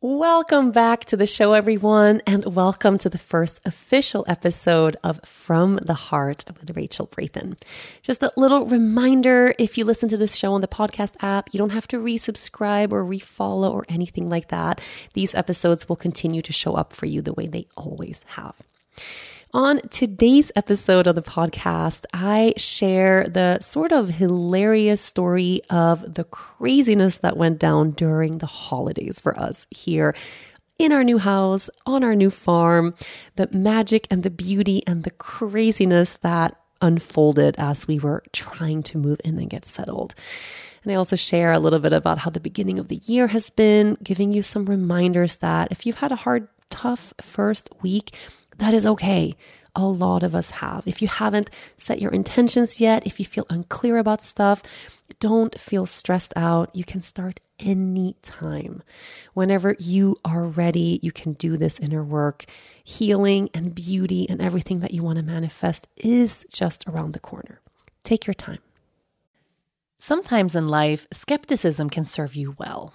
Welcome back to the show, everyone, and welcome to the first official episode of From the Heart with Rachel Brathen. Just a little reminder if you listen to this show on the podcast app, you don't have to resubscribe or refollow or anything like that. These episodes will continue to show up for you the way they always have. On today's episode of the podcast, I share the sort of hilarious story of the craziness that went down during the holidays for us here in our new house, on our new farm, the magic and the beauty and the craziness that unfolded as we were trying to move in and get settled. And I also share a little bit about how the beginning of the year has been, giving you some reminders that if you've had a hard, tough first week, that is okay. A lot of us have. If you haven't set your intentions yet, if you feel unclear about stuff, don't feel stressed out. You can start anytime. Whenever you are ready, you can do this inner work. Healing and beauty and everything that you want to manifest is just around the corner. Take your time. Sometimes in life, skepticism can serve you well.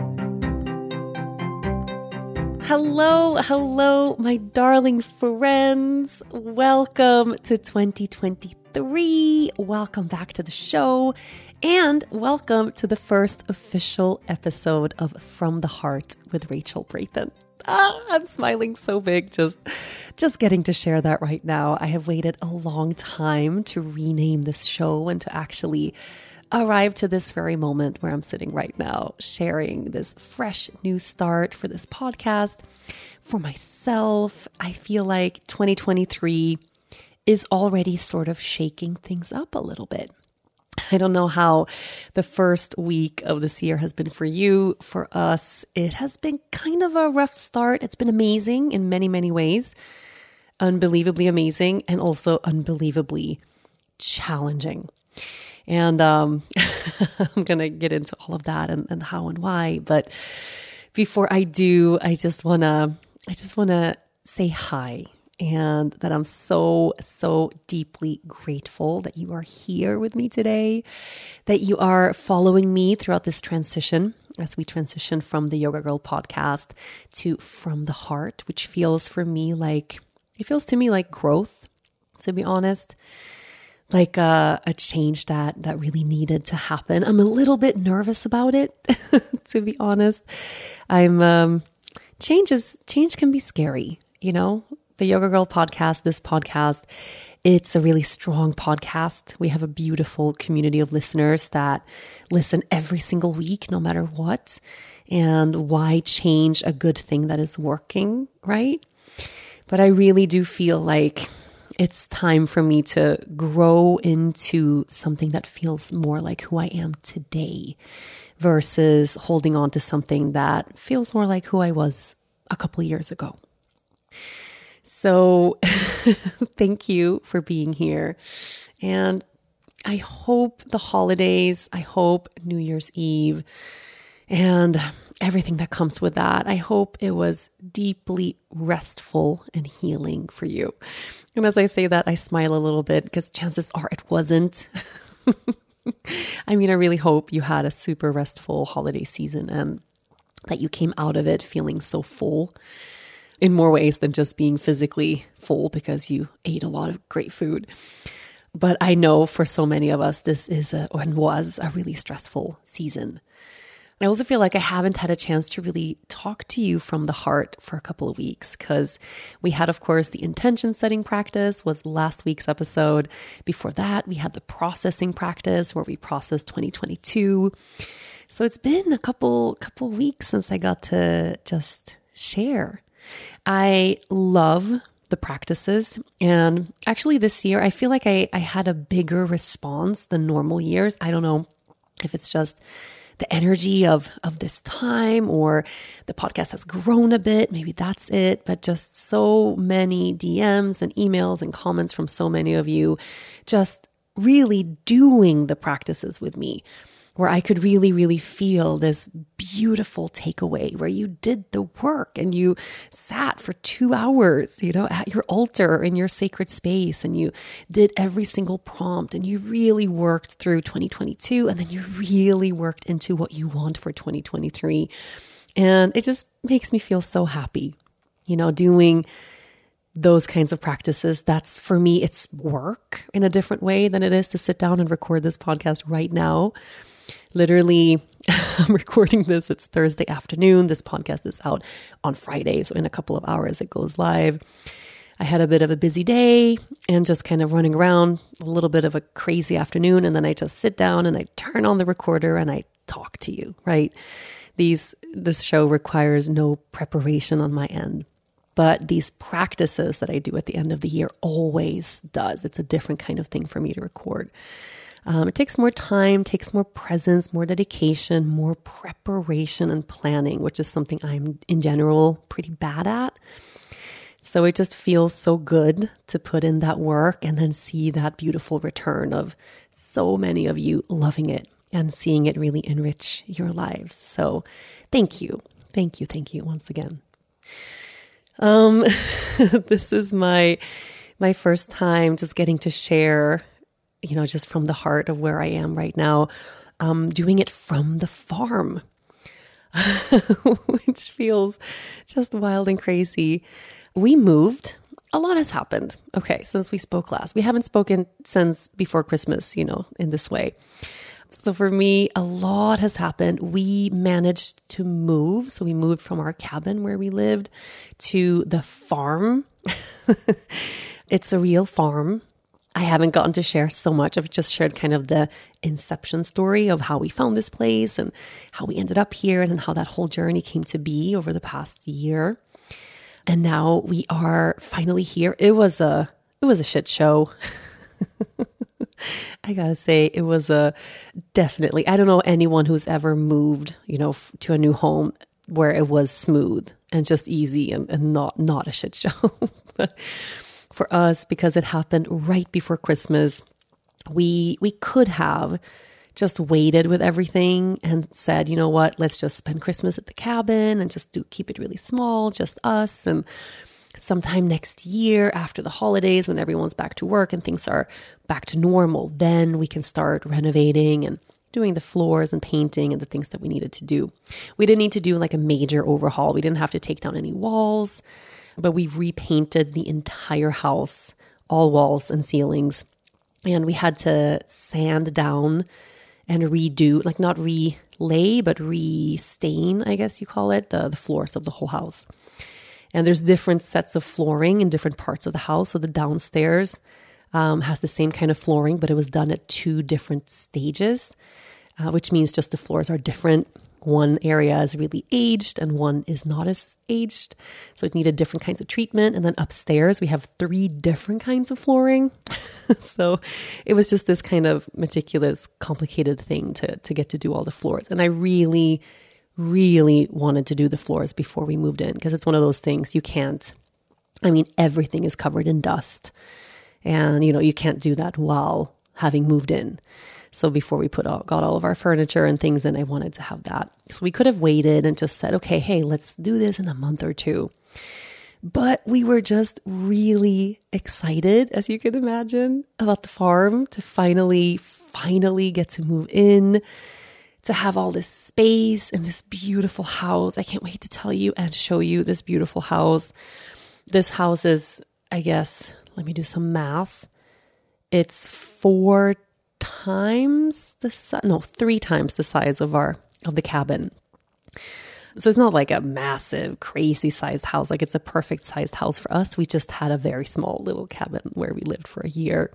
Hello, hello, my darling friends. Welcome to 2023. Welcome back to the show. And welcome to the first official episode of From the Heart with Rachel Brathen. Ah, I'm smiling so big just just getting to share that right now. I have waited a long time to rename this show and to actually arrived to this very moment where I'm sitting right now, sharing this fresh new start for this podcast for myself. I feel like 2023 is already sort of shaking things up a little bit. I don't know how the first week of this year has been for you. For us, it has been kind of a rough start. It's been amazing in many, many ways, unbelievably amazing, and also unbelievably challenging. And um, I'm going to get into all of that and, and how and why. But before I do, I just want to, I just want to say hi and that I'm so, so deeply grateful that you are here with me today, that you are following me throughout this transition as we transition from the Yoga Girl podcast to From the Heart, which feels for me like, it feels to me like growth, to be honest like a, a change that that really needed to happen. I'm a little bit nervous about it, to be honest. I'm um, change is change can be scary, you know. The Yoga Girl podcast, this podcast, it's a really strong podcast. We have a beautiful community of listeners that listen every single week, no matter what. And why change a good thing that is working, right? But I really do feel like it's time for me to grow into something that feels more like who I am today versus holding on to something that feels more like who I was a couple years ago. So, thank you for being here. And I hope the holidays, I hope New Year's Eve, and everything that comes with that, I hope it was deeply restful and healing for you. And as I say that, I smile a little bit because chances are it wasn't. I mean, I really hope you had a super restful holiday season and that you came out of it feeling so full in more ways than just being physically full because you ate a lot of great food. But I know for so many of us, this is a, and was a really stressful season. I also feel like I haven't had a chance to really talk to you from the heart for a couple of weeks because we had, of course, the intention setting practice was last week's episode. Before that, we had the processing practice where we processed 2022. So it's been a couple couple weeks since I got to just share. I love the practices. And actually, this year, I feel like I, I had a bigger response than normal years. I don't know if it's just the energy of of this time or the podcast has grown a bit maybe that's it. But just so many DMs and emails and comments from so many of you just really doing the practices with me where I could really, really feel this beautiful takeaway where you did the work and you sat for two hours, you know, at your altar in your sacred space and you did every single prompt and you really worked through 2022 and then you really worked into what you want for 2023. And it just makes me feel so happy, you know, doing those kinds of practices. That's for me, it's work in a different way than it is to sit down and record this podcast right now literally I'm recording this. It's Thursday afternoon. This podcast is out on Friday. So in a couple of hours, it goes live. I had a bit of a busy day and just kind of running around, a little bit of a crazy afternoon. And then I just sit down and I turn on the recorder and I talk to you, right? These, this show requires no preparation on my end. But these practices that I do at the end of the year always does. It's a different kind of thing for me to record. Um, it takes more time, takes more presence, more dedication, more preparation and planning, which is something I'm in general pretty bad at. So it just feels so good to put in that work and then see that beautiful return of so many of you loving it and seeing it really enrich your lives. So thank you. Thank you. Thank you once again. Um, this is my my first time just getting to share you know, just from the heart of where I am right now, um, doing it from the farm, which feels just wild and crazy. We moved. A lot has happened. Okay, since we spoke last. We haven't spoken since before Christmas, you know, in this way. So for me, a lot has happened. We managed to move. So we moved from our cabin where we lived to the farm. it's a real farm. I haven't gotten to share so much. I've just shared kind of the inception story of how we found this place and how we ended up here and how that whole journey came to be over the past year. And now we are finally here. It was a it was a shit show. I gotta say, it was a definitely. I don't know anyone who's ever moved, you know, to a new home where it was smooth and just easy and, and not not a shit show. but for us because it happened right before Christmas. We we could have just waited with everything and said, you know what, let's just spend Christmas at the cabin and just do keep it really small, just us and sometime next year after the holidays when everyone's back to work and things are back to normal, then we can start renovating and doing the floors and painting and the things that we needed to do. We didn't need to do like a major overhaul. We didn't have to take down any walls but we've repainted the entire house, all walls and ceilings. And we had to sand down and redo, like not relay, but restain, I guess you call it, the, the floors of the whole house. And there's different sets of flooring in different parts of the house. So the downstairs um, has the same kind of flooring, but it was done at two different stages, uh, which means just the floors are different one area is really aged and one is not as aged. So it needed different kinds of treatment. And then upstairs, we have three different kinds of flooring. so it was just this kind of meticulous, complicated thing to, to get to do all the floors. And I really, really wanted to do the floors before we moved in because it's one of those things you can't, I mean, everything is covered in dust. And, you know, you can't do that while having moved in. So before we put all, got all of our furniture and things in, I wanted to have that. So we could have waited and just said, okay, hey, let's do this in a month or two. But we were just really excited, as you can imagine, about the farm to finally, finally get to move in, to have all this space and this beautiful house. I can't wait to tell you and show you this beautiful house. This house is, I guess, let me do some math. It's four times the size, no, three times the size of our of the cabin. So it's not like a massive, crazy sized house. Like it's a perfect sized house for us. We just had a very small little cabin where we lived for a year.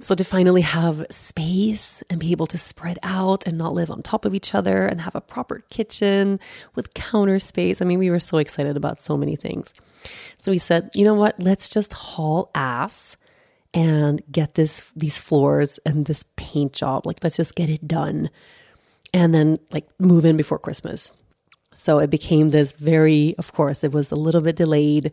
So to finally have space and be able to spread out and not live on top of each other and have a proper kitchen with counter space. I mean, we were so excited about so many things. So we said, you know what? Let's just haul ass and get this these floors and this paint job. Like let's just get it done. And then like move in before Christmas. So it became this very of course it was a little bit delayed,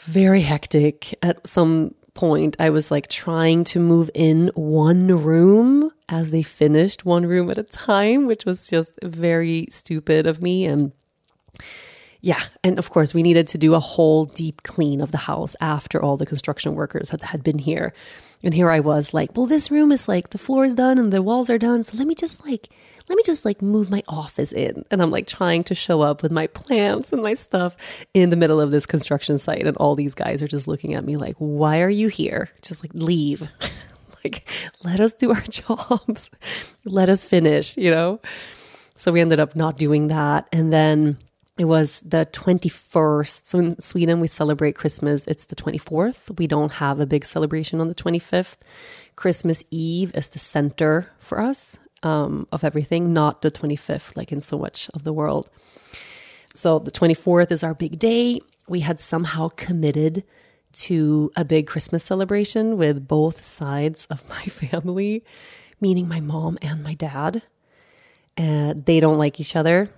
very hectic. At some point I was like trying to move in one room as they finished one room at a time, which was just very stupid of me and yeah. And of course, we needed to do a whole deep clean of the house after all the construction workers had, had been here. And here I was like, well, this room is like the floor is done and the walls are done. So let me just like, let me just like move my office in. And I'm like trying to show up with my plants and my stuff in the middle of this construction site. And all these guys are just looking at me like, why are you here? Just like leave. like, let us do our jobs. let us finish, you know? So we ended up not doing that. And then it was the 21st. So in Sweden, we celebrate Christmas. It's the 24th. We don't have a big celebration on the 25th. Christmas Eve is the center for us um, of everything, not the 25th, like in so much of the world. So the 24th is our big day. We had somehow committed to a big Christmas celebration with both sides of my family, meaning my mom and my dad. And they don't like each other.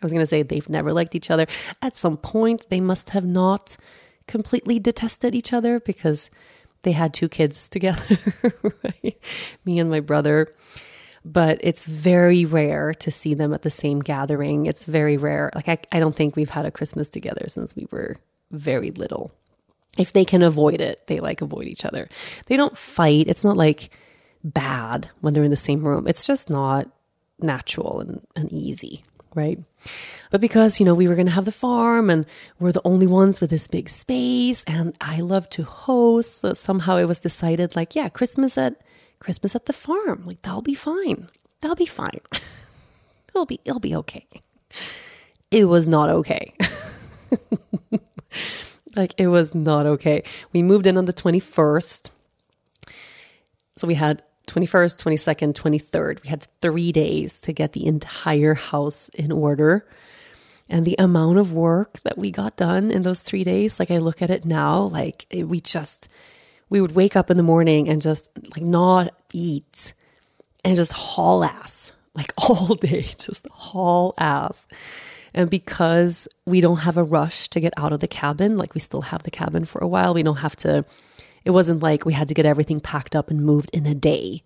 I was going to say they've never liked each other. At some point, they must have not completely detested each other because they had two kids together, right? Me and my brother. But it's very rare to see them at the same gathering. It's very rare. Like, I, I don't think we've had a Christmas together since we were very little. If they can avoid it, they like avoid each other. They don't fight. It's not like bad when they're in the same room. It's just not natural and, and easy right? But because, you know, we were going to have the farm and we're the only ones with this big space and I love to host, so somehow it was decided like, yeah, Christmas at Christmas at the farm. Like that'll be fine. That'll be fine. it'll be it'll be okay. It was not okay. like it was not okay. We moved in on the 21st. So we had 21st, 22nd, 23rd. We had three days to get the entire house in order. And the amount of work that we got done in those three days, like I look at it now, like it, we just, we would wake up in the morning and just like not eat and just haul ass, like all day, just haul ass. And because we don't have a rush to get out of the cabin, like we still have the cabin for a while, we don't have to it wasn't like we had to get everything packed up and moved in a day,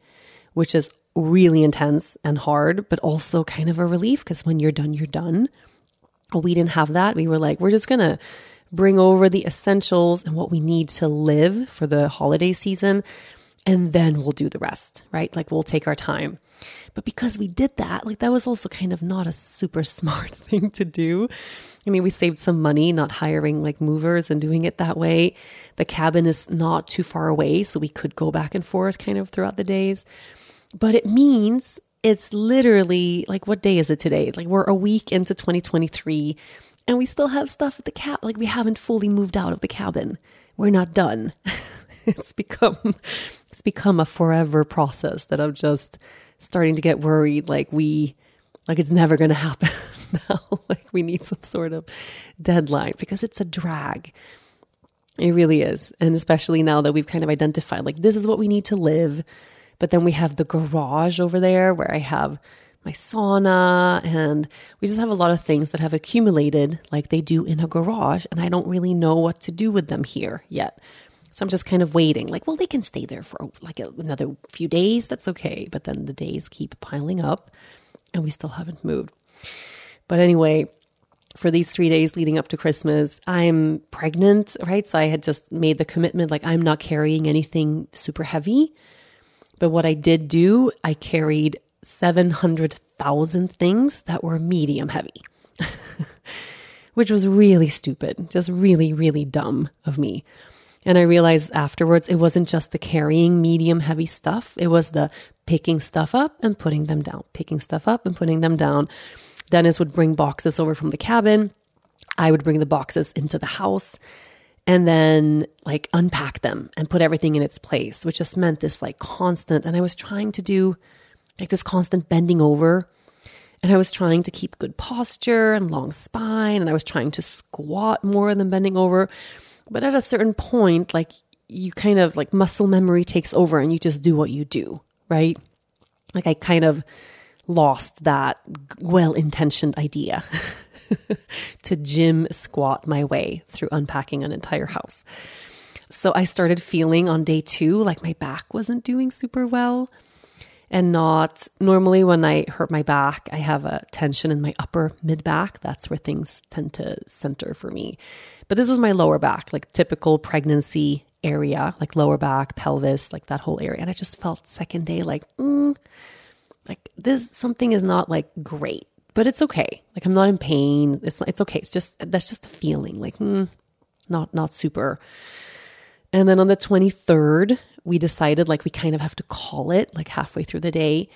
which is really intense and hard, but also kind of a relief because when you're done, you're done. We didn't have that. We were like, we're just going to bring over the essentials and what we need to live for the holiday season, and then we'll do the rest, right? Like we'll take our time. But because we did that, like that was also kind of not a super smart thing to do. I mean, we saved some money not hiring like movers and doing it that way. The cabin is not too far away, so we could go back and forth kind of throughout the days. But it means it's literally like, what day is it today? Like, we're a week into 2023 and we still have stuff at the cab. Like, we haven't fully moved out of the cabin. We're not done. it's become, it's become a forever process that I'm just starting to get worried. Like, we, like, it's never going to happen. now. like we need some sort of deadline because it's a drag. It really is. And especially now that we've kind of identified like this is what we need to live. But then we have the garage over there where I have my sauna and we just have a lot of things that have accumulated like they do in a garage and I don't really know what to do with them here yet. So I'm just kind of waiting, like, well, they can stay there for like another few days. That's okay. But then the days keep piling up and we still haven't moved. But anyway, for these three days leading up to Christmas, I'm pregnant, right? So I had just made the commitment, like, I'm not carrying anything super heavy. But what I did do, I carried 700,000 things that were medium heavy, which was really stupid, just really, really dumb of me. And I realized afterwards it wasn't just the carrying medium heavy stuff, it was the picking stuff up and putting them down, picking stuff up and putting them down. Dennis would bring boxes over from the cabin. I would bring the boxes into the house and then like unpack them and put everything in its place, which just meant this like constant. And I was trying to do like this constant bending over. And I was trying to keep good posture and long spine. And I was trying to squat more than bending over. But at a certain point, like you kind of like muscle memory takes over and you just do what you do, right? Like I kind of lost that well intentioned idea to gym squat my way through unpacking an entire house. So I started feeling on day two like my back wasn't doing super well and not normally when I hurt my back, I have a tension in my upper mid back. That's where things tend to center for me. But this was my lower back, like typical pregnancy area, like lower back, pelvis, like that whole area. And I just felt second day like, mm, like this something is not like great, but it's okay. Like I'm not in pain. It's it's okay. It's just that's just a feeling like mm, not not super. And then on the 23rd, we decided like we kind of have to call it like halfway through the day.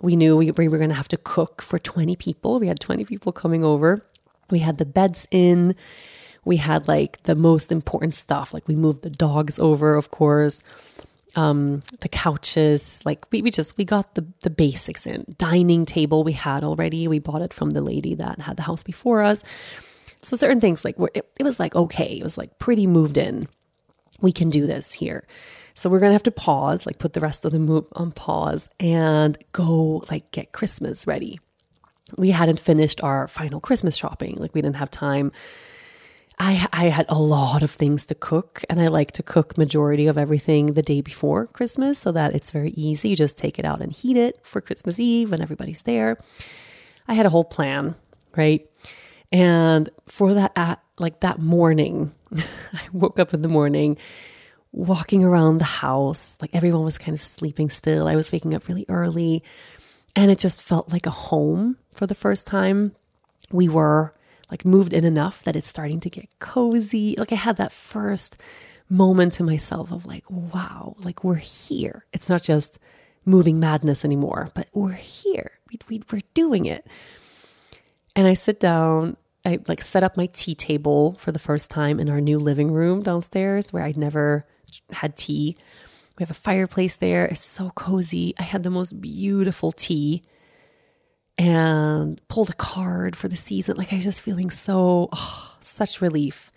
We knew we, we were going to have to cook for 20 people. We had 20 people coming over. We had the beds in. We had like the most important stuff. Like we moved the dogs over, of course um, the couches, like we, we just, we got the, the basics in. Dining table we had already. We bought it from the lady that had the house before us. So certain things like it, it was like, okay, it was like pretty moved in. We can do this here. So we're going to have to pause, like put the rest of the move on um, pause and go like get Christmas ready. We hadn't finished our final Christmas shopping. Like we didn't have time I I had a lot of things to cook and I like to cook majority of everything the day before Christmas so that it's very easy. You just take it out and heat it for Christmas Eve when everybody's there. I had a whole plan, right? And for that at like that morning, I woke up in the morning walking around the house, like everyone was kind of sleeping still. I was waking up really early and it just felt like a home for the first time. We were like moved in enough that it's starting to get cozy. Like I had that first moment to myself of like, wow, like we're here. It's not just moving madness anymore, but we're here. We, we, we're doing it. And I sit down, I like set up my tea table for the first time in our new living room downstairs where I'd never had tea. We have a fireplace there. It's so cozy. I had the most beautiful tea and pulled a card for the season. Like I was just feeling so, oh, such relief.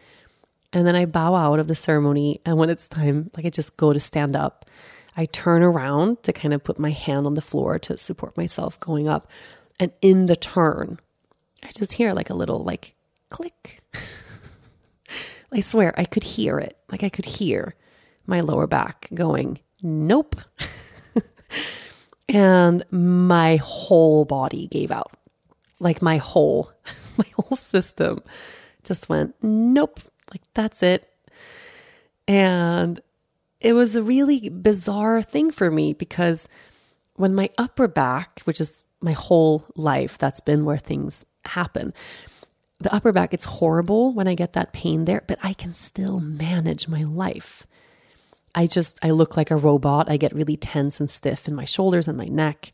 And then I bow out of the ceremony. And when it's time, like I just go to stand up, I turn around to kind of put my hand on the floor to support myself going up. And in the turn, I just hear like a little like click. I swear I could hear it. Like I could hear my lower back going, nope. and my whole body gave out. Like my whole, my whole system just went, nope, like that's it. And it was a really bizarre thing for me because when my upper back, which is my whole life, that's been where things happen. The upper back, it's horrible when I get that pain there, but I can still manage my life. I just, I look like a robot. I get really tense and stiff in my shoulders and my neck.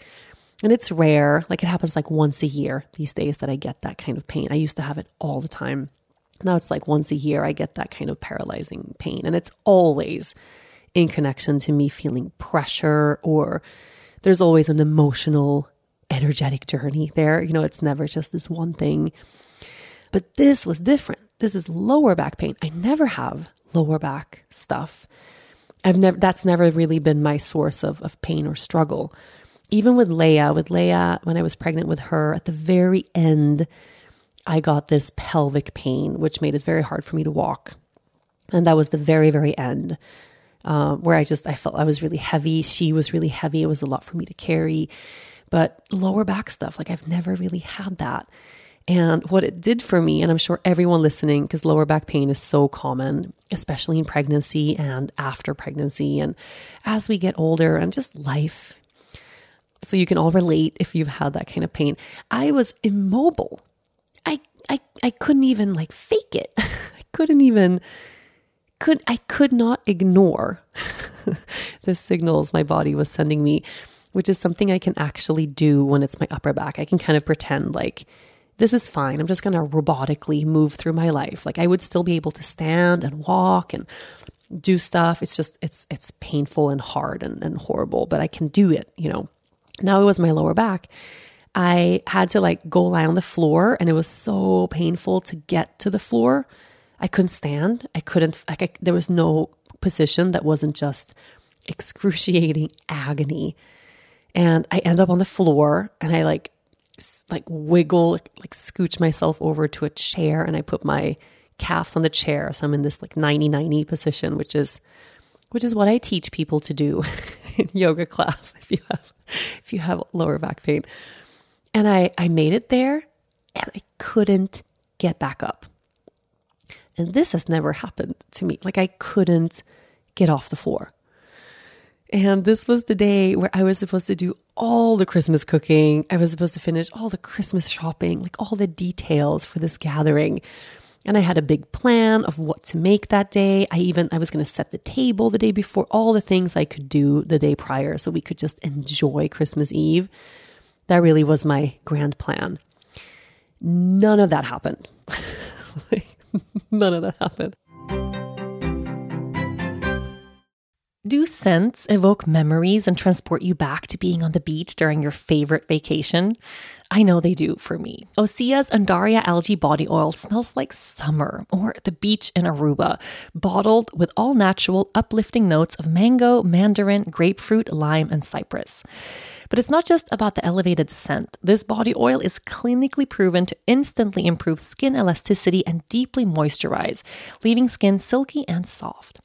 And it's rare, like it happens like once a year these days that I get that kind of pain. I used to have it all the time. Now it's like once a year I get that kind of paralyzing pain. And it's always in connection to me feeling pressure or there's always an emotional, energetic journey there. You know, it's never just this one thing. But this was different. This is lower back pain. I never have lower back stuff. I've never, that's never really been my source of, of pain or struggle. Even with Lea, with Lea, when I was pregnant with her, at the very end, I got this pelvic pain, which made it very hard for me to walk. And that was the very, very end. Um, where I just I felt I was really heavy. She was really heavy. It was a lot for me to carry. But lower back stuff, like I've never really had that. And what it did for me, and I'm sure everyone listening, because lower back pain is so common, especially in pregnancy and after pregnancy, and as we get older, and just life. So you can all relate if you've had that kind of pain. I was immobile. I I I couldn't even like fake it. I couldn't even could I could not ignore the signals my body was sending me, which is something I can actually do when it's my upper back. I can kind of pretend like this is fine. I'm just going to robotically move through my life. Like I would still be able to stand and walk and do stuff. It's just it's it's painful and hard and, and horrible, but I can do it, you know. Now it was my lower back. I had to like go lie on the floor and it was so painful to get to the floor. I couldn't stand. I couldn't like I, there was no position that wasn't just excruciating agony. And I end up on the floor and I like like wiggle, like scooch myself over to a chair and I put my calves on the chair. So I'm in this like 90 90 position, which is which is what I teach people to do in yoga class if you have if you have lower back pain. And I I made it there and I couldn't get back up. And this has never happened to me. Like I couldn't get off the floor. And this was the day where I was supposed to do all the Christmas cooking. I was supposed to finish all the Christmas shopping, like all the details for this gathering. And I had a big plan of what to make that day. I even I was going to set the table the day before, all the things I could do the day prior so we could just enjoy Christmas Eve. That really was my grand plan. None of that happened. None of that happened. Do scents evoke memories and transport you back to being on the beach during your favorite vacation? I know they do for me. Osea's Undaria algae body oil smells like summer or the beach in Aruba, bottled with all natural, uplifting notes of mango, mandarin, grapefruit, lime, and cypress. But it's not just about the elevated scent. This body oil is clinically proven to instantly improve skin elasticity and deeply moisturize, leaving skin silky and soft.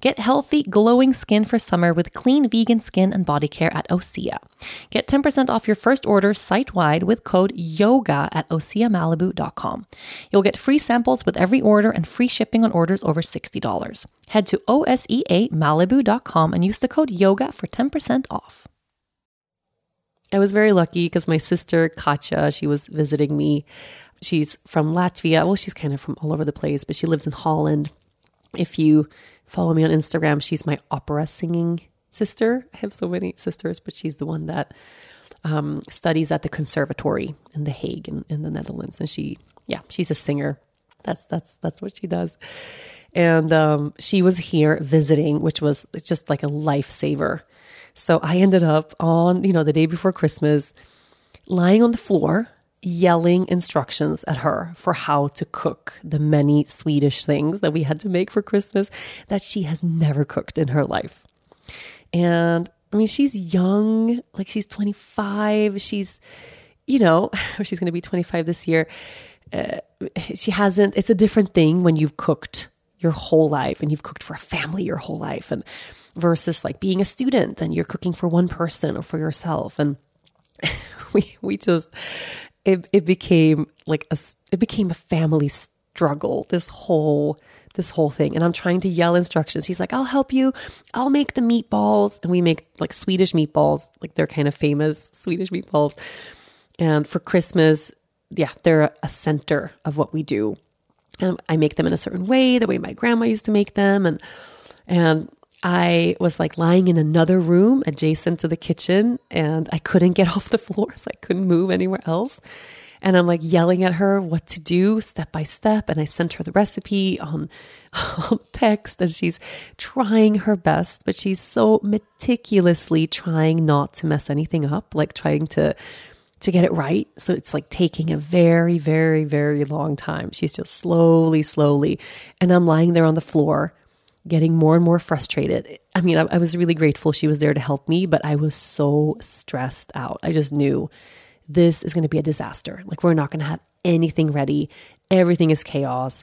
Get healthy, glowing skin for summer with clean vegan skin and body care at Osea. Get 10% off your first order site wide with code YOGA at OseaMalibu.com. You'll get free samples with every order and free shipping on orders over $60. Head to OSEAMalibu.com and use the code YOGA for 10% off. I was very lucky because my sister Katja, she was visiting me. She's from Latvia. Well, she's kind of from all over the place, but she lives in Holland. If you follow me on Instagram. She's my opera singing sister. I have so many sisters, but she's the one that um, studies at the conservatory in The Hague in, in the Netherlands. And she, yeah, she's a singer. That's that's that's what she does. And um, she was here visiting, which was just like a lifesaver. So I ended up on, you know, the day before Christmas, lying on the floor yelling instructions at her for how to cook the many Swedish things that we had to make for Christmas that she has never cooked in her life. And I mean, she's young, like she's 25. She's, you know, she's going to be 25 this year. Uh, she hasn't, it's a different thing when you've cooked your whole life and you've cooked for a family your whole life and versus like being a student and you're cooking for one person or for yourself. And we, we just, it, it became like a, it became a family struggle, this whole, this whole thing. And I'm trying to yell instructions. He's like, I'll help you. I'll make the meatballs. And we make like Swedish meatballs, like they're kind of famous Swedish meatballs. And for Christmas, yeah, they're a center of what we do. And I make them in a certain way, the way my grandma used to make them. And, and I was like lying in another room adjacent to the kitchen and I couldn't get off the floor. So I couldn't move anywhere else. And I'm like yelling at her what to do step by step. And I sent her the recipe on, on text and she's trying her best, but she's so meticulously trying not to mess anything up, like trying to to get it right. So it's like taking a very, very, very long time. She's just slowly, slowly. And I'm lying there on the floor, getting more and more frustrated. I mean, I, I was really grateful she was there to help me, but I was so stressed out. I just knew this is going to be a disaster. Like, we're not going to have anything ready. Everything is chaos.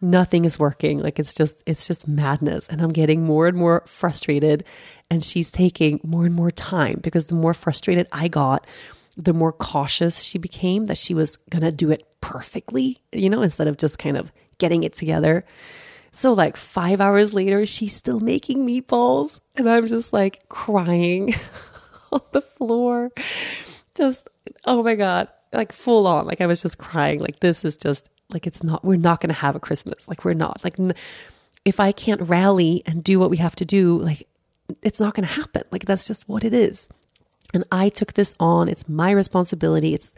Nothing is working. Like, it's just, it's just madness. And I'm getting more and more frustrated. And she's taking more and more time because the more frustrated I got, the more cautious she became that she was going to do it perfectly, you know, instead of just kind of getting it together. So, like five hours later, she's still making meatballs. And I'm just like crying on the floor. Just, oh my God, like full on. Like I was just crying. Like, this is just like, it's not, we're not going to have a Christmas. Like, we're not. Like, if I can't rally and do what we have to do, like, it's not going to happen. Like, that's just what it is. And I took this on. It's my responsibility. It's,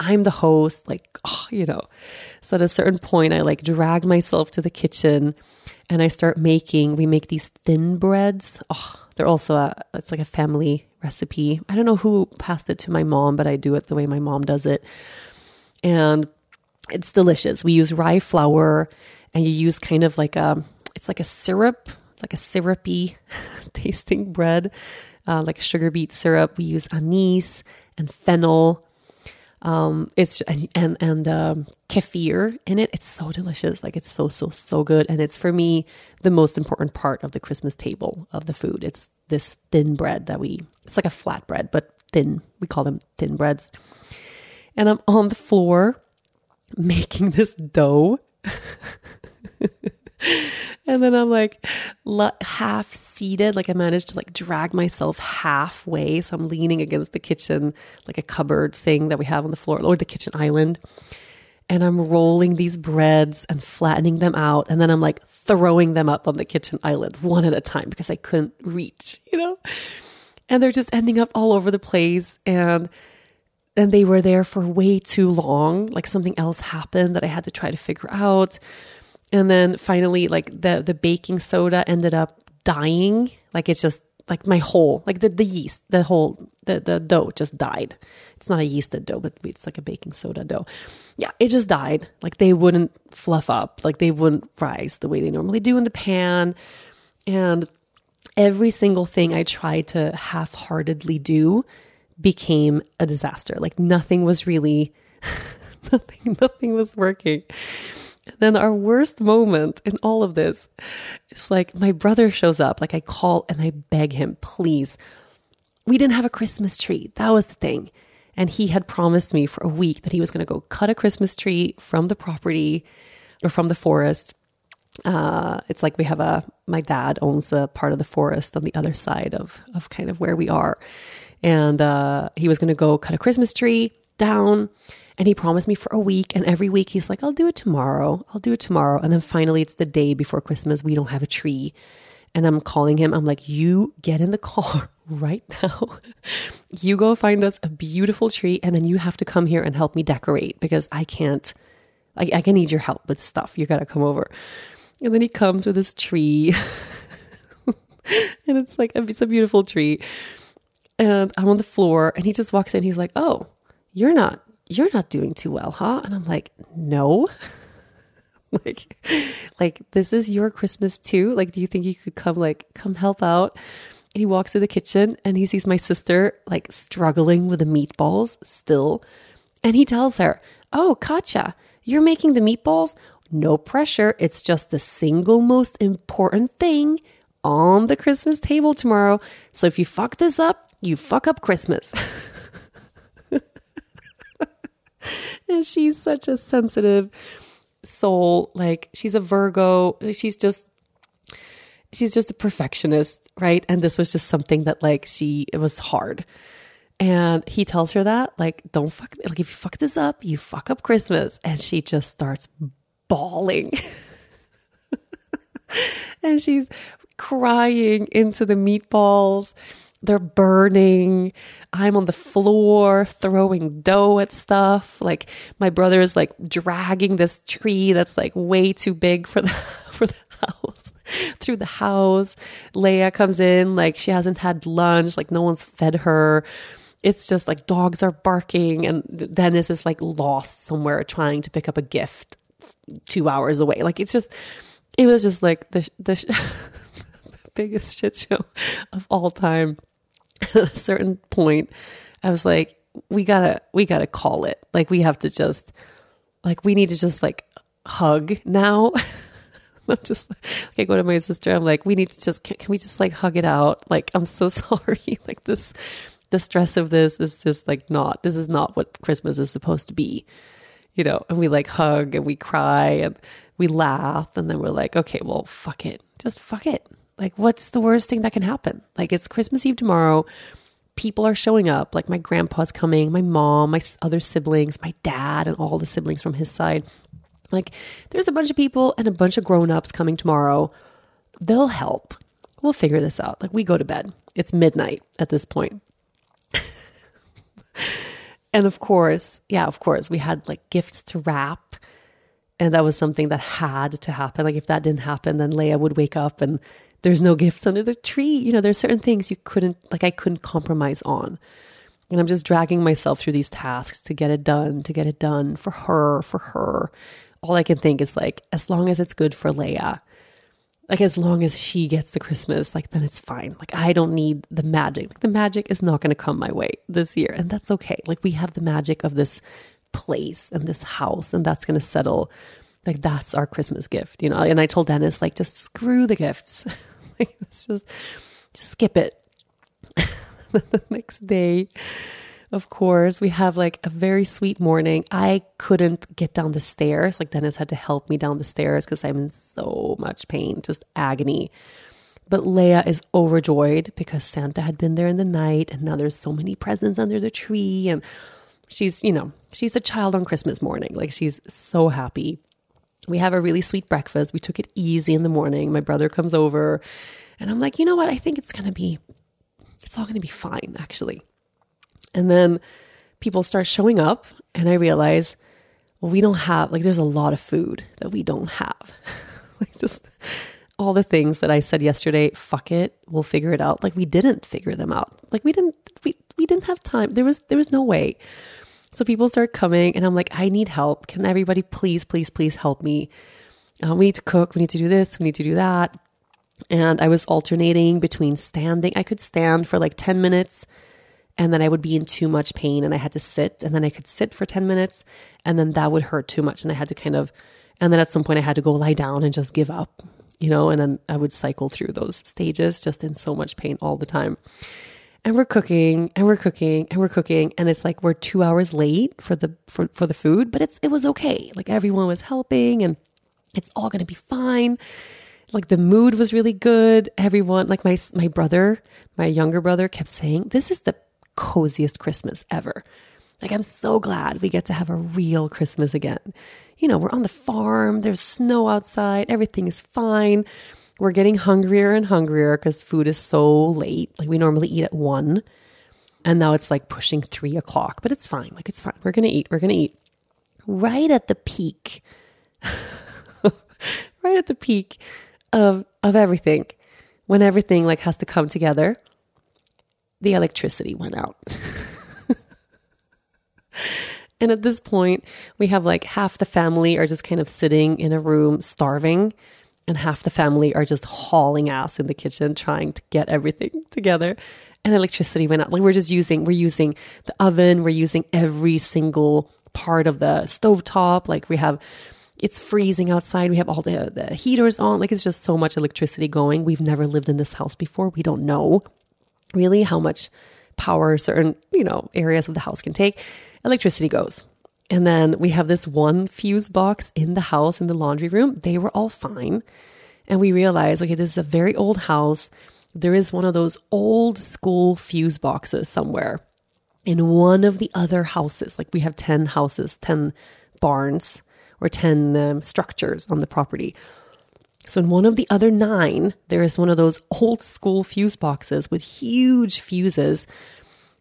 I'm the host, like, oh, you know. So at a certain point, I like drag myself to the kitchen and I start making, we make these thin breads. Oh, they're also a, it's like a family recipe. I don't know who passed it to my mom, but I do it the way my mom does it. And it's delicious. We use rye flour and you use kind of like a, it's like a syrup, it's like a syrupy tasting bread uh, like sugar beet syrup. We use anise and fennel. Um, it's and and, and um, kefir in it. It's so delicious. Like it's so so so good. And it's for me the most important part of the Christmas table of the food. It's this thin bread that we. It's like a flat bread, but thin. We call them thin breads. And I'm on the floor making this dough. and then I'm like half seated, like I managed to like drag myself halfway. So I'm leaning against the kitchen, like a cupboard thing that we have on the floor or the kitchen island. And I'm rolling these breads and flattening them out. And then I'm like throwing them up on the kitchen island one at a time because I couldn't reach, you know? And they're just ending up all over the place. And and they were there for way too long. Like something else happened that I had to try to figure out. And then finally, like the the baking soda ended up dying. Like it's just like my whole like the the yeast, the whole the the dough just died. It's not a yeasted dough, but it's like a baking soda dough. Yeah, it just died. Like they wouldn't fluff up, like they wouldn't rise the way they normally do in the pan. And every single thing I tried to half-heartedly do became a disaster. Like nothing was really nothing nothing was working. Then our worst moment in all of this is like my brother shows up. Like I call and I beg him, please. We didn't have a Christmas tree. That was the thing. And he had promised me for a week that he was going to go cut a Christmas tree from the property or from the forest. Uh, it's like we have a, my dad owns a part of the forest on the other side of, of kind of where we are. And uh, he was going to go cut a Christmas tree down and he promised me for a week. And every week he's like, I'll do it tomorrow. I'll do it tomorrow. And then finally, it's the day before Christmas. We don't have a tree. And I'm calling him. I'm like, you get in the car right now. you go find us a beautiful tree. And then you have to come here and help me decorate because I can't, I, I can need your help with stuff. You got to come over. And then he comes with his tree. and it's like, it's a beautiful tree. And I'm on the floor and he just walks in. He's like, oh, you're not you're not doing too well, huh? And I'm like, no. like like this is your Christmas too? Like do you think you could come like come help out? He walks to the kitchen and he sees my sister like struggling with the meatballs still. And he tells her, "Oh, Katja you're making the meatballs? No pressure. It's just the single most important thing on the Christmas table tomorrow. So if you fuck this up, you fuck up Christmas." and she's such a sensitive soul. Like she's a Virgo. She's just she's just a perfectionist, right? And this was just something that like she it was hard. And he tells her that, like, don't fuck, like, if you fuck this up, you fuck up Christmas. And she just starts bawling. and she's crying into the meatballs. They're burning. I'm on the floor throwing dough at stuff. Like my brother is like dragging this tree that's like way too big for the for the house through the house. Lea comes in like she hasn't had lunch, like no one's fed her. It's just like dogs are barking and Dennis is like lost somewhere trying to pick up a gift 2 hours away. Like it's just it was just like the the biggest shit show of all time. At a certain point, I was like, we gotta, we gotta call it. Like, we have to just, like, we need to just like hug now. I'm just like, I go to my sister. I'm like, we need to just, can, can we just like hug it out? Like, I'm so sorry. like, this, the stress of this is just like not, this is not what Christmas is supposed to be, you know? And we like hug and we cry and we laugh. And then we're like, okay, well, fuck it. Just fuck it. Like, what's the worst thing that can happen? Like, it's Christmas Eve tomorrow. People are showing up. Like, my grandpa's coming, my mom, my other siblings, my dad, and all the siblings from his side. Like, there's a bunch of people and a bunch of grown ups coming tomorrow. They'll help. We'll figure this out. Like, we go to bed. It's midnight at this point. and of course, yeah, of course, we had like gifts to wrap. And that was something that had to happen. Like, if that didn't happen, then Lea would wake up and there's no gifts under the tree. You know, there's certain things you couldn't, like, I couldn't compromise on. And I'm just dragging myself through these tasks to get it done, to get it done for her, for her. All I can think is like, as long as it's good for Lea, like as long as she gets the Christmas, like then it's fine. Like I don't need the magic. Like the magic is not going to come my way this year, and that's okay. Like we have the magic of this place and this house, and that's going to settle. Like that's our Christmas gift, you know. And I told Dennis, like, just screw the gifts. like, let's just, skip it. the next day, of course, we have like a very sweet morning. I couldn't get down the stairs. Like Dennis had to help me down the stairs because I'm in so much pain, just agony. But Lea is overjoyed because Santa had been there in the night and now there's so many presents under the tree. And she's, you know, she's a child on Christmas morning. Like she's so happy. We have a really sweet breakfast. We took it easy in the morning. My brother comes over and I'm like, you know what? I think it's going to be, it's all going to be fine, actually. And then people start showing up, and I realize, well, we don't have, like, there's a lot of food that we don't have. like, just all the things that I said yesterday, fuck it, we'll figure it out. Like, we didn't figure them out. Like, we didn't, we, we didn't have time. There was, there was no way. So people start coming, and I'm like, I need help. Can everybody please, please, please help me? Uh, we need to cook. We need to do this. We need to do that. And I was alternating between standing. I could stand for like 10 minutes and then I would be in too much pain and I had to sit and then I could sit for 10 minutes and then that would hurt too much and I had to kind of and then at some point I had to go lie down and just give up, you know, and then I would cycle through those stages just in so much pain all the time. And we're cooking and we're cooking and we're cooking and it's like we're 2 hours late for the for for the food, but it's it was okay. Like everyone was helping and it's all going to be fine like the mood was really good. Everyone, like my my brother, my younger brother, kept saying, "This is the coziest Christmas ever." Like I'm so glad we get to have a real Christmas again. You know, we're on the farm. There's snow outside. Everything is fine. We're getting hungrier and hungrier because food is so late. Like we normally eat at one, and now it's like pushing three o'clock. But it's fine. Like it's fine. We're gonna eat. We're gonna eat. Right at the peak. right at the peak of of everything when everything like has to come together the electricity went out and at this point we have like half the family are just kind of sitting in a room starving and half the family are just hauling ass in the kitchen trying to get everything together and electricity went out like we're just using we're using the oven we're using every single part of the stove top like we have it's freezing outside. We have all the, the heaters on. Like it's just so much electricity going. We've never lived in this house before. We don't know really how much power certain, you know, areas of the house can take. Electricity goes. And then we have this one fuse box in the house in the laundry room. They were all fine. And we realized, okay, this is a very old house. There is one of those old school fuse boxes somewhere in one of the other houses, like we have 10 houses, 10 barns, or 10 um, structures on the property. So, in one of the other nine, there is one of those old school fuse boxes with huge fuses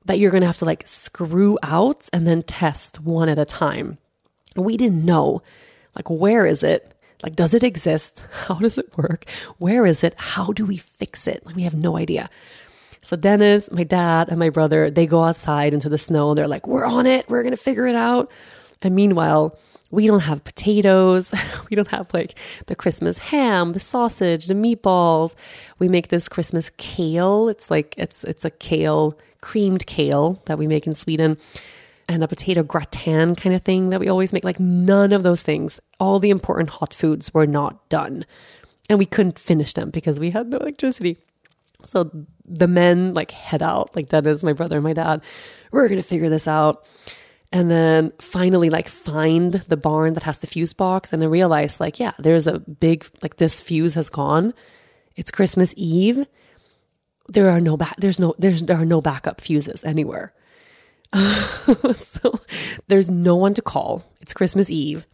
that you're going to have to like screw out and then test one at a time. We didn't know, like, where is it? Like, does it exist? How does it work? Where is it? How do we fix it? Like, we have no idea. So Dennis, my dad, and my brother, they go outside into the snow and they're like, we're on it. We're going to figure it out. And meanwhile, we don't have potatoes. we don't have like the Christmas ham, the sausage, the meatballs. We make this Christmas kale. It's like, it's, it's a kale, creamed kale that we make in Sweden and a potato gratin kind of thing that we always make. Like none of those things, all the important hot foods were not done. And we couldn't finish them because we had no electricity. So the men like head out, like that is my brother and my dad. We're to figure this out. And then finally, like, find the barn that has the fuse box and then realize, like, yeah, there's a big, like, this fuse has gone. It's Christmas Eve. There are no back, there's no, there's, there are no backup fuses anywhere. so there's no one to call. It's Christmas Eve.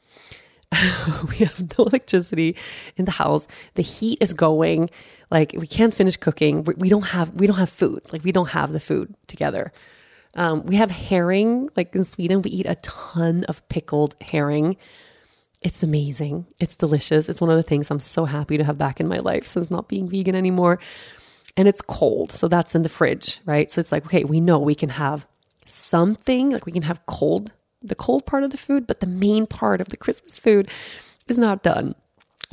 we have no electricity in the house. The heat is going. Like we can't finish cooking. We, we don't have we don't have food. Like we don't have the food together. Um, we have herring. Like in Sweden, we eat a ton of pickled herring. It's amazing. It's delicious. It's one of the things I'm so happy to have back in my life since not being vegan anymore. And it's cold, so that's in the fridge, right? So it's like, okay, we know we can have something, like we can have cold, the cold part of the food, but the main part of the Christmas food is not done.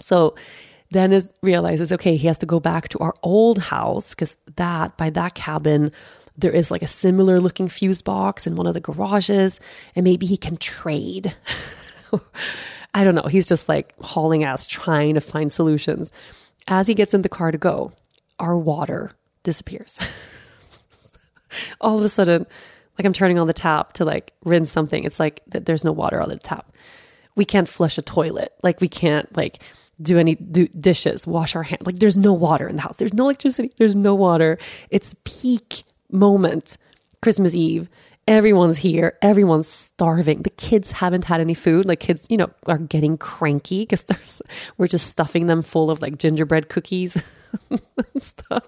So Dennis realizes, okay, he has to go back to our old house because that, by that cabin, there is like a similar looking fuse box in one of the garages, and maybe he can trade. I don't know. He's just like hauling ass trying to find solutions. As he gets in the car to go, our water disappears. All of a sudden, like I'm turning on the tap to like rinse something. It's like that there's no water on the tap. We can't flush a toilet. Like we can't like do any do dishes, wash our hands. Like there's no water in the house. There's no electricity. There's no water. It's peak moment, Christmas Eve. Everyone's here. Everyone's starving. The kids haven't had any food. Like kids, you know, are getting cranky because we're just stuffing them full of like gingerbread cookies and stuff.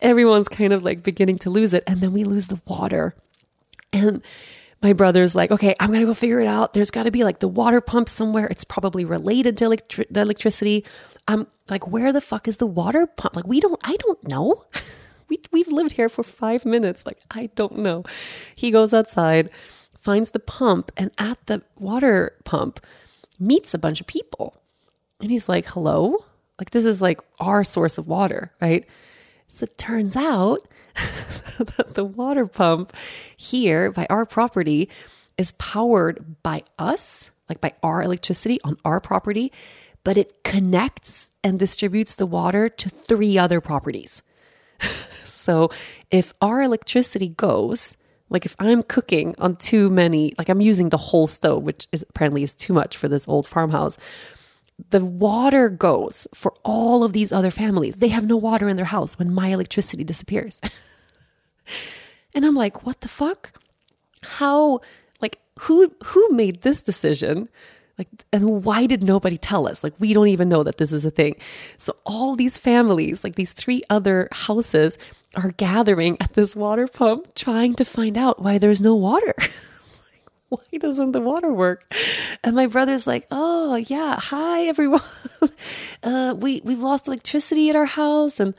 Everyone's kind of like beginning to lose it, and then we lose the water. And my brother's like, okay, I'm gonna go figure it out. There's got to be like the water pump somewhere. It's probably related to electri- electricity. I'm like, where the fuck is the water pump? Like, we don't. I don't know. we we've lived here for five minutes. Like, I don't know. He goes outside, finds the pump, and at the water pump, meets a bunch of people, and he's like, hello. Like, this is like our source of water, right? So it turns out that the water pump here by our property is powered by us, like by our electricity on our property, but it connects and distributes the water to three other properties. so if our electricity goes, like if I'm cooking on too many, like I'm using the whole stove, which is apparently is too much for this old farmhouse, the water goes for all of these other families. They have no water in their house when my electricity disappears. and I'm like, what the fuck? How like who who made this decision? Like and why did nobody tell us? Like we don't even know that this is a thing. So all these families, like these three other houses are gathering at this water pump trying to find out why there's no water. why doesn't the water work? And my brother's like, oh yeah, hi everyone. uh, we we've lost electricity at our house, and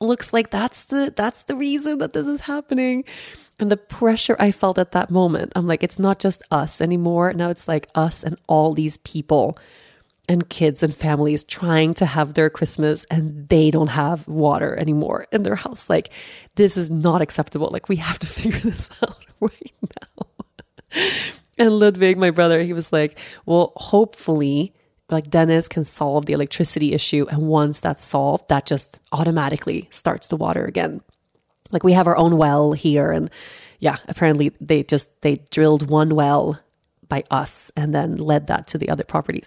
looks like that's the that's the reason that this is happening. And the pressure I felt at that moment, I'm like, it's not just us anymore. Now it's like us and all these people and kids and families trying to have their Christmas and they don't have water anymore in their house. Like, this is not acceptable. Like, we have to figure this out right now and Ludwig, my brother, he was like, well, hopefully, like Dennis can solve the electricity issue. And once that's solved, that just automatically starts the water again. Like we have our own well here. And yeah, apparently they just, they drilled one well by us and then led that to the other properties.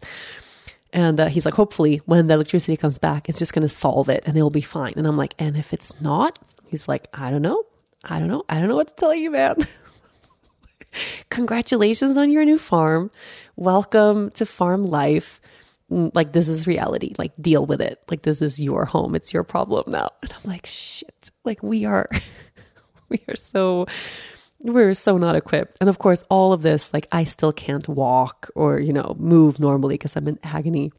And uh, he's like, hopefully, when the electricity comes back, it's just going to solve it and it'll be fine. And I'm like, and if it's not, he's like, I don't know. I don't know. I don't know what to tell you, man. Congratulations on your new farm. Welcome to farm life. Like, this is reality. Like, deal with it. Like, this is your home. It's your problem now. And I'm like, shit. Like, we are, we are so, we're so not equipped. And of course, all of this, like, I still can't walk or, you know, move normally because I'm in agony.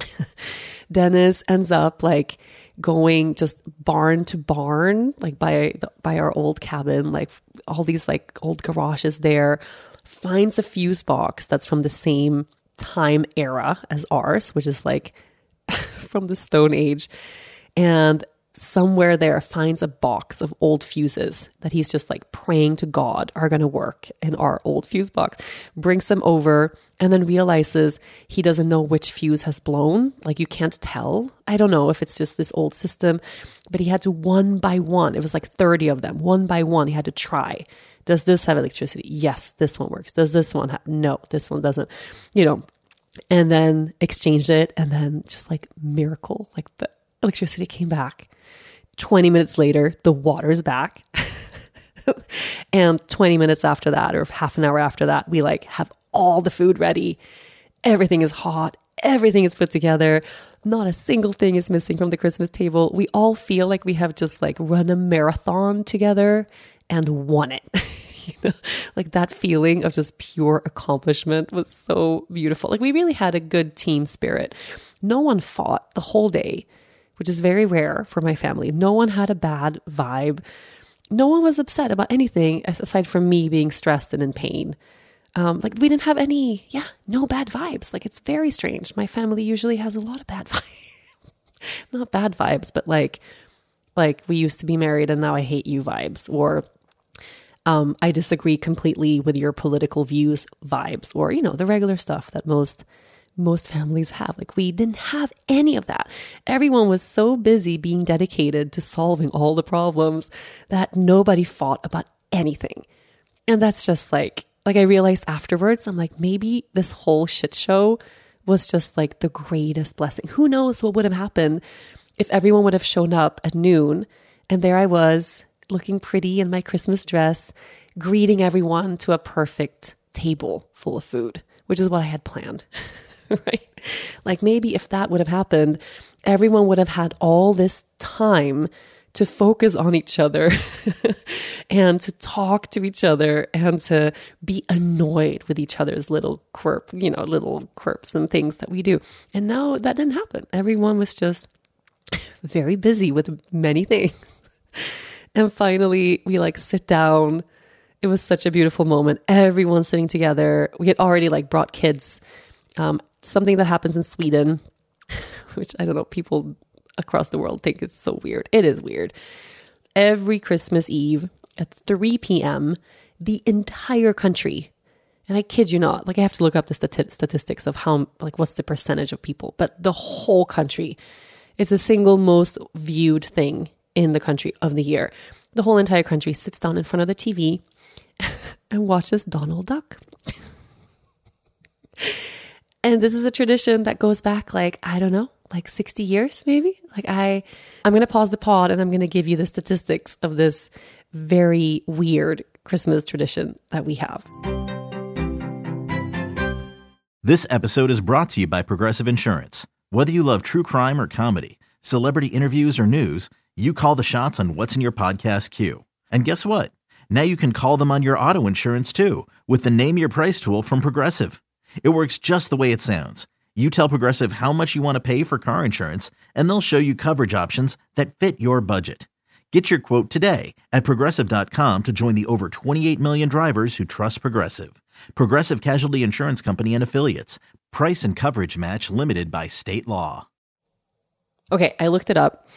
Dennis ends up like going just barn to barn, like by by our old cabin, like all these like old garages there, finds a fuse box that's from the same time era as ours, which is like from the Stone Age, and somewhere there finds a box of old fuses that he's just like praying to God are going to work in our old fuse box, brings them over, and then realizes he doesn't know which fuse has blown. Like you can't tell. I don't know if it's just this old system, but he had to one by one, it was like 30 of them, one by one, he had to try. Does this have electricity? Yes, this one works. Does this one have? No, this one doesn't. You know, and then exchanged it, and then just like miracle, like the electricity came back 20 minutes later, the water's back. and 20 minutes after that, or half an hour after that, we like have all the food ready. Everything is hot. Everything is put together. Not a single thing is missing from the Christmas table. We all feel like we have just like run a marathon together and won it. you know, like that feeling of just pure accomplishment was so beautiful. Like we really had a good team spirit. No one fought the whole day which is very rare for my family. No one had a bad vibe. No one was upset about anything aside from me being stressed and in pain. Um, like we didn't have any, yeah, no bad vibes. Like it's very strange. My family usually has a lot of bad vibes, not bad vibes, but like, like we used to be married and now I hate you vibes, or um, I disagree completely with your political views vibes, or you know the regular stuff that most most families have. Like we didn't have any of that. Everyone was so busy being dedicated to solving all the problems that nobody fought about anything. And that's just like, like I realized afterwards, I'm like, maybe this whole shit show was just like the greatest blessing. Who knows what would have happened if everyone would have shown up at noon and there I was looking pretty in my Christmas dress, greeting everyone to a perfect table full of food, which is what I had planned. right? Like maybe if that would have happened, everyone would have had all this time to focus on each other and to talk to each other and to be annoyed with each other's little quirp, you know, little quirps and things that we do. And now that didn't happen. Everyone was just very busy with many things. And finally, we like sit down. It was such a beautiful moment. Everyone sitting together. We had already like brought kids um, something that happens in Sweden, which I don't know, people across the world think it's so weird. It is weird. Every Christmas Eve at 3 p.m., the entire country, and I kid you not, like I have to look up the stati- statistics of how, like, what's the percentage of people, but the whole country, it's the single most viewed thing in the country of the year. The whole entire country sits down in front of the TV and watches Donald Duck. And this is a tradition that goes back like, I don't know, like 60 years maybe. Like I I'm going to pause the pod and I'm going to give you the statistics of this very weird Christmas tradition that we have. This episode is brought to you by Progressive Insurance. Whether you love true crime or comedy, celebrity interviews or news, you call the shots on what's in your podcast queue. And guess what? Now you can call them on your auto insurance too with the Name Your Price tool from Progressive. It works just the way it sounds. You tell Progressive how much you want to pay for car insurance, and they'll show you coverage options that fit your budget. Get your quote today at progressive.com to join the over 28 million drivers who trust Progressive. Progressive Casualty Insurance Company and Affiliates. Price and coverage match limited by state law. Okay, I looked it up.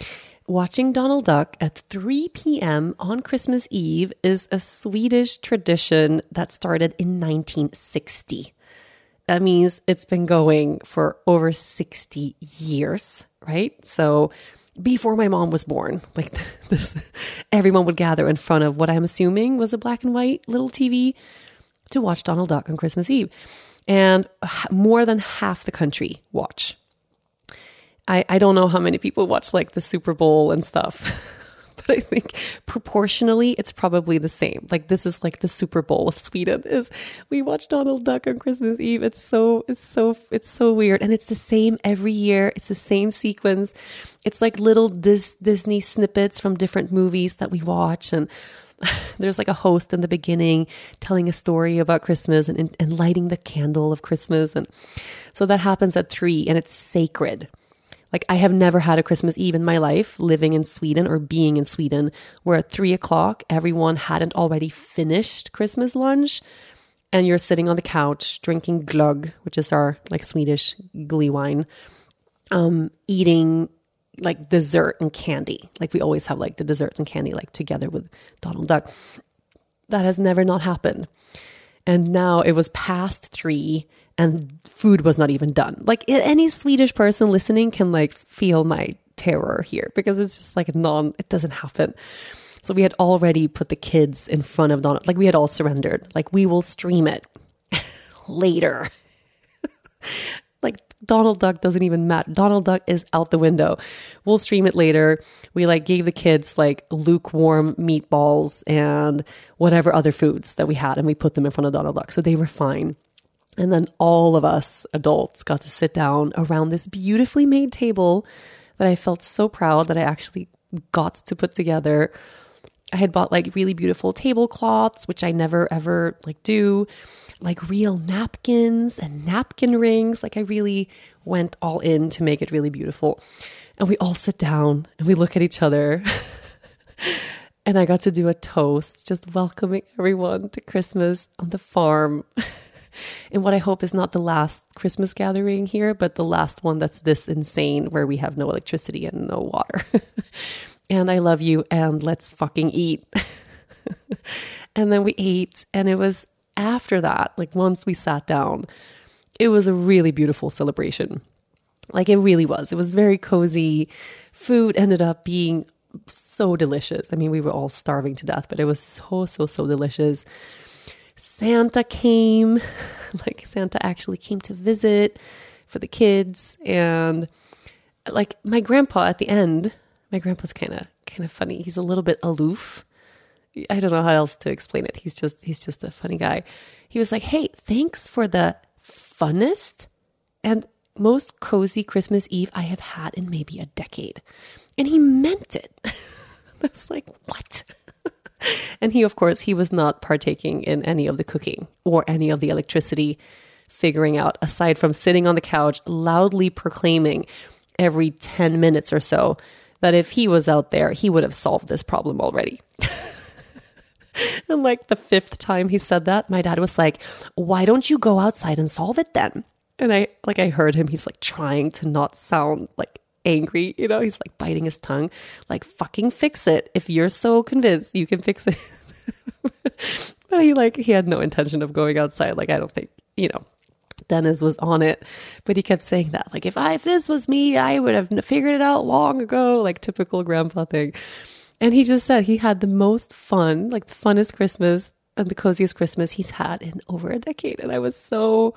Watching Donald Duck at 3 p.m. on Christmas Eve is a Swedish tradition that started in 1960. That means it's been going for over 60 years, right? So before my mom was born, like this, everyone would gather in front of what I'm assuming was a black and white little TV to watch Donald Duck on Christmas Eve. And more than half the country watch. I, I don't know how many people watch like the Super Bowl and stuff. but I think proportionally it's probably the same. Like this is like the Super Bowl of Sweden is we watch Donald Duck on Christmas Eve. It's so it's so it's so weird and it's the same every year. It's the same sequence. It's like little Dis- Disney snippets from different movies that we watch and there's like a host in the beginning telling a story about Christmas and, and lighting the candle of Christmas. And so that happens at three and it's sacred. Like, I have never had a Christmas Eve in my life living in Sweden or being in Sweden where at three o'clock everyone hadn't already finished Christmas lunch and you're sitting on the couch drinking glögg, which is our like Swedish glühwein, um, eating like dessert and candy. Like we always have like the desserts and candy like together with Donald Duck. That has never not happened. And now it was past three and food was not even done. Like any Swedish person listening can like feel my terror here because it's just like non, it doesn't happen. So we had already put the kids in front of Donald, like we had all surrendered. Like we will stream it later. like Donald Duck doesn't even matter. Donald Duck is out the window. We'll stream it later. We like gave the kids like lukewarm meatballs and whatever other foods that we had, and we put them in front of Donald Duck. So they were fine. And then all of us adults got to sit down around this beautifully made table that I felt so proud that I actually got to put together. I had bought like really beautiful tablecloths, which I never ever like do, like real napkins and napkin rings. Like I really went all in to make it really beautiful. And we all sit down and we look at each other. and I got to do a toast, just welcoming everyone to Christmas on the farm. in what I hope is not the last Christmas gathering here, but the last one that's this insane where we have no electricity and no water. and I love you, and let's fucking eat. and then we ate, and it was after that, like once we sat down, it was a really beautiful celebration. Like it really was. It was very cozy. Food ended up being so delicious. I mean, we were all starving to death, but it was so, so, so delicious. Santa came, like Santa actually came to visit for the kids and like my grandpa at the end, my grandpa's kind of kind of funny. He's a little bit aloof. I don't know how else to explain it. He's just he's just a funny guy. He was like, "Hey, thanks for the funnest and most cozy Christmas Eve I have had in maybe a decade." And he meant it. That's like, "What?" and he, of course, he was not partaking in any of the cooking or any of the electricity figuring out, aside from sitting on the couch loudly proclaiming every 10 minutes or so that if he was out there, he would have solved this problem already. and like the fifth time he said that, my dad was like, Why don't you go outside and solve it then? And I like I heard him, he's like trying to not sound like angry, you know, he's like biting his tongue, like fucking fix it. If you're so convinced you can fix it. but he like he had no intention of going outside. Like I don't think, you know, Dennis was on it, but he kept saying that like if I if this was me, I would have figured it out long ago, like typical grandpa thing. And he just said he had the most fun, like the funnest Christmas and the coziest Christmas he's had in over a decade. And I was so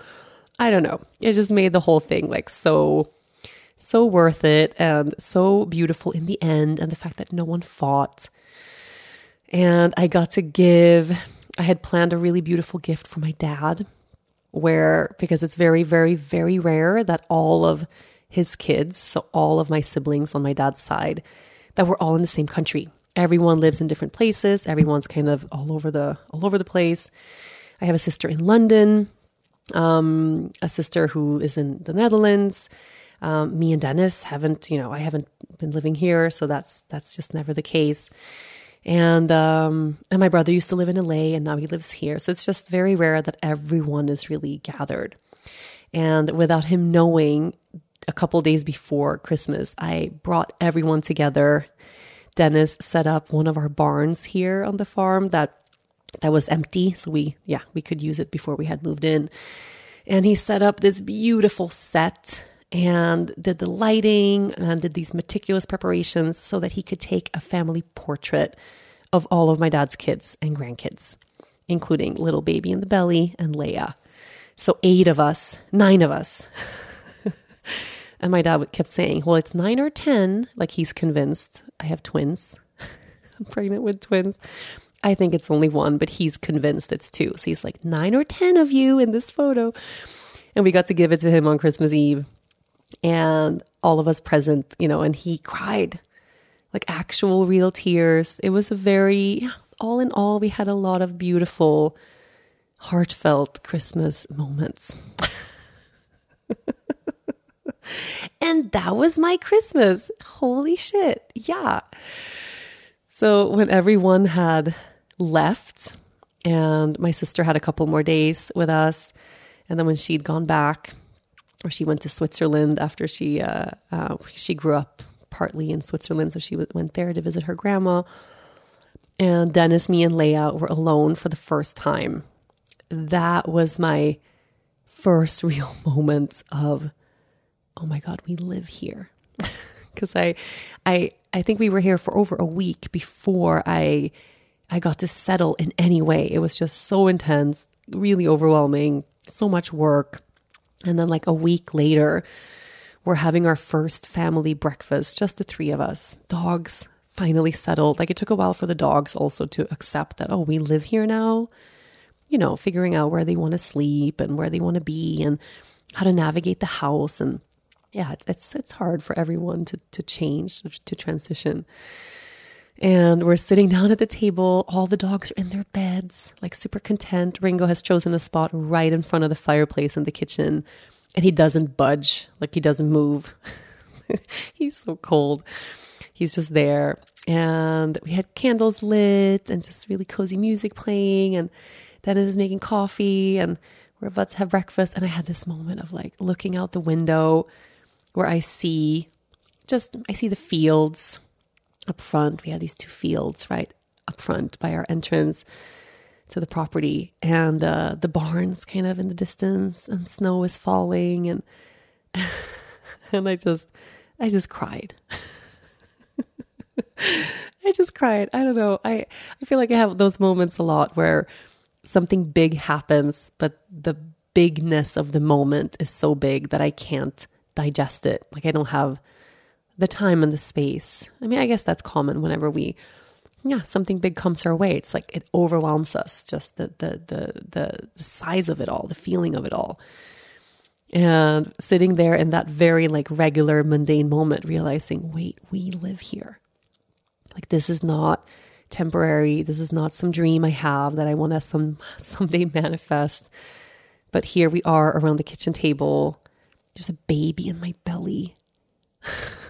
I don't know. It just made the whole thing like so so worth it and so beautiful in the end and the fact that no one fought. And I got to give I had planned a really beautiful gift for my dad where because it's very very very rare that all of his kids, so all of my siblings on my dad's side, that we're all in the same country. Everyone lives in different places. Everyone's kind of all over the all over the place. I have a sister in London, um, a sister who is in the Netherlands. Um, me and Dennis haven't, you know, I haven't been living here, so that's that's just never the case. And um, and my brother used to live in LA, and now he lives here. So it's just very rare that everyone is really gathered. And without him knowing, a couple days before Christmas, I brought everyone together. Dennis set up one of our barns here on the farm that that was empty, so we yeah we could use it before we had moved in. And he set up this beautiful set and did the lighting and did these meticulous preparations so that he could take a family portrait of all of my dad's kids and grandkids, including little baby in the belly and Lea. So, eight of us, nine of us. and my dad kept saying, Well, it's nine or 10. Like he's convinced I have twins. I'm pregnant with twins. I think it's only one, but he's convinced it's two. So he's like, nine or 10 of you in this photo. And we got to give it to him on Christmas Eve. And all of us present, you know, and he cried like actual real tears. It was a very, all in all, we had a lot of beautiful, heartfelt Christmas moments. and that was my Christmas. Holy shit. Yeah. So when everyone had left and my sister had a couple more days with us, and then when she'd gone back, or she went to Switzerland after she uh, uh, she grew up partly in Switzerland, so she went there to visit her grandma. And Dennis, me, and Lea were alone for the first time. That was my first real moment of, oh my god, we live here. Because I, I, I think we were here for over a week before I, I got to settle in any way. It was just so intense, really overwhelming, so much work and then, like a week later, we're having our first family breakfast, just the three of us. Dogs finally settled. Like it took a while for the dogs also to accept that, oh, we live here now. You know, figuring out where they want to sleep and where they want to be and how to navigate the house. And yeah, it's it's hard for everyone to to change, to transition. And we're sitting down at the table. All the dogs are in their beds, like super content. Ringo has chosen a spot right in front of the fireplace in the kitchen, and he doesn't budge, like he doesn't move. He's so cold. He's just there. And we had candles lit and just really cozy music playing. And Dennis is making coffee, and we're about to have breakfast. And I had this moment of like looking out the window where I see just, I see the fields up front. We have these two fields right up front by our entrance to the property, and uh, the barns kind of in the distance, and snow was falling, and and I just I just cried. I just cried. I don't know. I I feel like I have those moments a lot where something big happens, but the bigness of the moment is so big that I can't digest it. Like I don't have the time and the space. I mean, I guess that's common whenever we yeah, something big comes our way. It's like it overwhelms us, just the the the the, the size of it all, the feeling of it all. And sitting there in that very like regular mundane moment realizing, wait, we live here. Like this is not temporary. This is not some dream I have that I want to some someday manifest. But here we are around the kitchen table. There's a baby in my belly.